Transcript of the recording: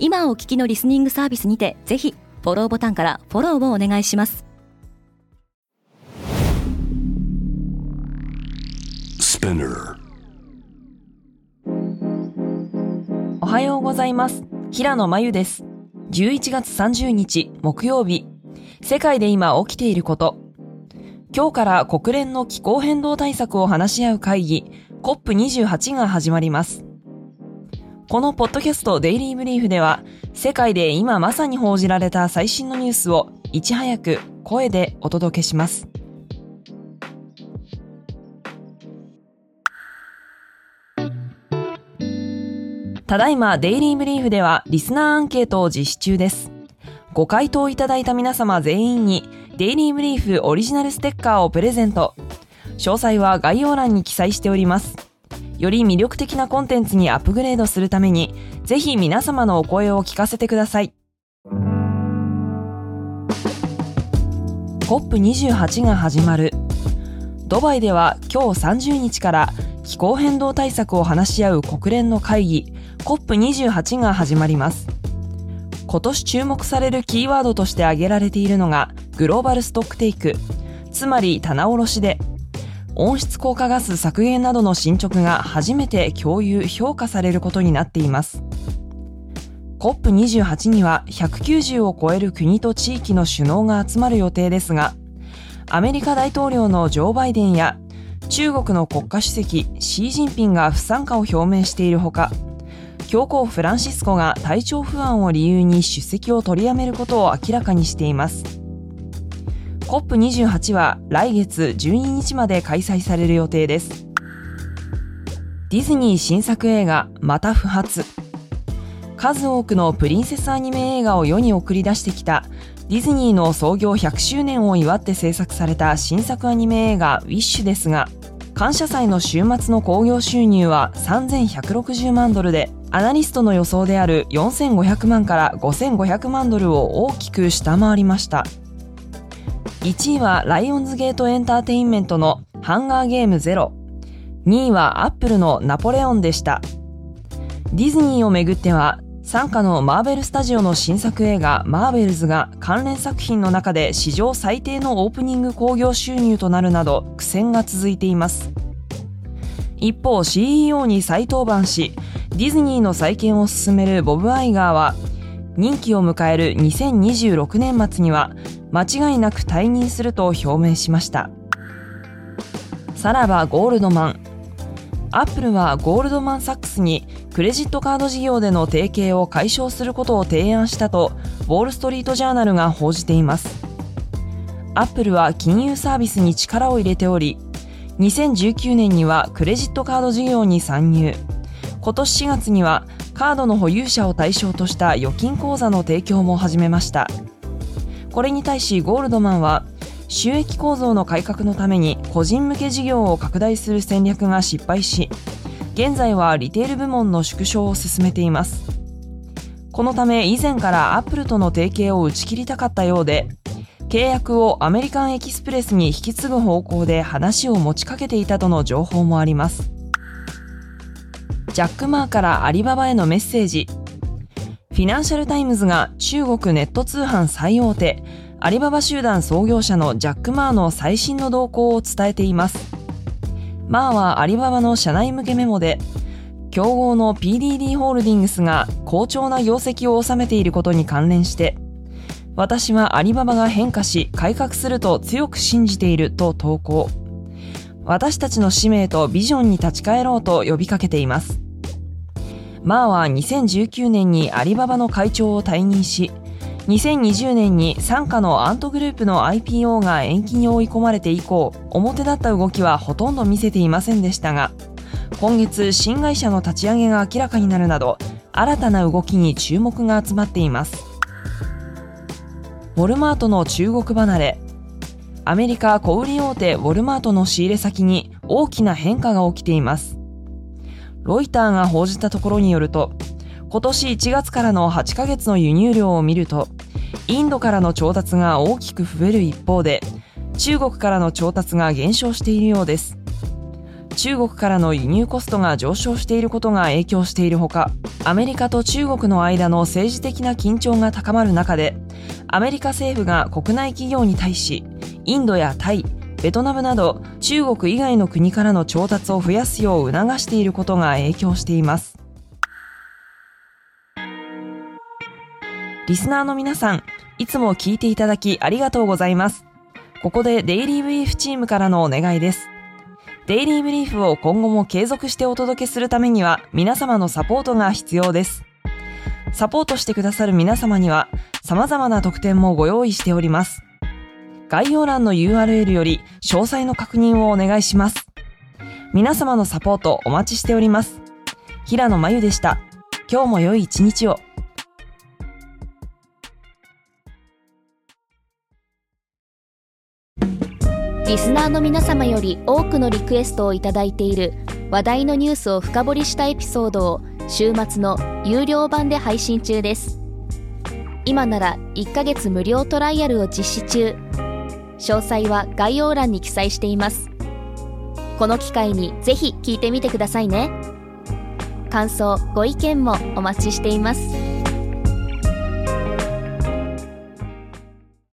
今お聞きのリスニングサービスにてぜひフォローボタンからフォローをお願いします。おはようございます。平野真由です。11月30日木曜日。世界で今起きていること。今日から国連の気候変動対策を話し合う会議 COP28 が始まりますこのポッドキャストデイリーブリーフでは、世界で今まさに報じられた最新のニュースをいち早く声でお届けします。ただいまデイリーブリーフではリスナーアンケートを実施中です。ご回答いただいた皆様全員にデイリーブリーフオリジナルステッカーをプレゼント。詳細は概要欄に記載しております。より魅力的なコンテンツにアップグレードするために、ぜひ皆様のお声を聞かせてください。COP28 が始まる。ドバイでは今日30日から気候変動対策を話し合う国連の会議 COP28 が始まります。今年注目されるキーワードとして挙げられているのがグローバルストックテイク、つまり棚卸しで温室効果ガス削減などの進捗が初めて共有・評価されることになっています。COP28 には190を超える国と地域の首脳が集まる予定ですが、アメリカ大統領のジョー・バイデンや中国の国家主席シー・ジンピンが不参加を表明しているほか、教皇フランシスコが体調不安を理由に出席を取りやめることを明らかにしています。COP28 は来月12日まで開催される予定です。ディズニー新作映画また不発。数多くのプリンセスアニメ映画を世に送り出してきたディズニーの創業100周年を祝って制作された新作アニメ映画ウィッシュですが、感謝祭の週末の興行収入は3160万ドルで、アナリストの予想である4500万から5500万ドルを大きく下回りました。1位はライオンズゲートエンターテインメントのハンガーゲームゼロ。2位はアップルのナポレオンでした。ディズニーをめぐっては、傘下のマーベルスタジオの新作映画マーベルズが関連作品の中で史上最低のオープニング興行収入となるなど苦戦が続いています。一方 CEO に再登板し、ディズニーの再建を進めるボブ・アイガーは、任期を迎える2026年末には間違いなく退任すると表明しました。さらばゴールドマン。アップルはゴールドマン・サックスにクレジットカード事業での提携を解消することを提案したとウォール・ストリート・ジャーナルが報じています。アップルは金融サービスに力を入れており2019年にはクレジットカード事業に参入。今年4月にはカードの保有者を対象とした預金口座の提供も始めました。これに対しゴールドマンは収益構造の改革のために個人向け事業を拡大する戦略が失敗し現在はリテール部門の縮小を進めています。このため以前からアップルとの提携を打ち切りたかったようで契約をアメリカンエキスプレスに引き継ぐ方向で話を持ちかけていたとの情報もあります。ジャック・マーからアリババへのメッセージフィナンシャルタイムズが中国ネット通販最大手、アリババ集団創業者のジャック・マーの最新の動向を伝えています。マーはアリババの社内向けメモで、競合の PDD ホールディングスが好調な業績を収めていることに関連して、私はアリババが変化し改革すると強く信じていると投稿。私たちの使命とビジョンに立ち返ろうと呼びかけています。マーは2019年にアリババの会長を退任し、2020年に傘下のアントグループの IPO が延期に追い込まれて以降、表立った動きはほとんど見せていませんでしたが、今月新会社の立ち上げが明らかになるなど、新たな動きに注目が集まっています。ウォルマートの中国離れアメリカ小売大手ウォルマートの仕入れ先に大きな変化が起きていますロイターが報じたところによると今年1月からの8ヶ月の輸入量を見るとインドからの調達が大きく増える一方で中国からの調達が減少しているようです。中国からの輸入コストが上昇していることが影響しているほかアメリカと中国の間の政治的な緊張が高まる中でアメリカ政府が国内企業に対しインドやタイベトナムなど中国以外の国からの調達を増やすよう促していることが影響していますリスナーの皆さんいつも聞いていただきありがとうございますここでデイリーブリーフチームからのお願いですデイリーブリーフを今後も継続してお届けするためには皆様のサポートが必要です。サポートしてくださる皆様には様々な特典もご用意しております。概要欄の URL より詳細の確認をお願いします。皆様のサポートお待ちしております。平野真由でした。今日も良い一日を。リスナーの皆様より多くのリクエストをいただいている話題のニュースを深掘りしたエピソードを週末の有料版で配信中です今なら1ヶ月無料トライアルを実施中詳細は概要欄に記載しています。この機会にぜひ聞いてみてくださいね。感想ご意見もお待ちしています。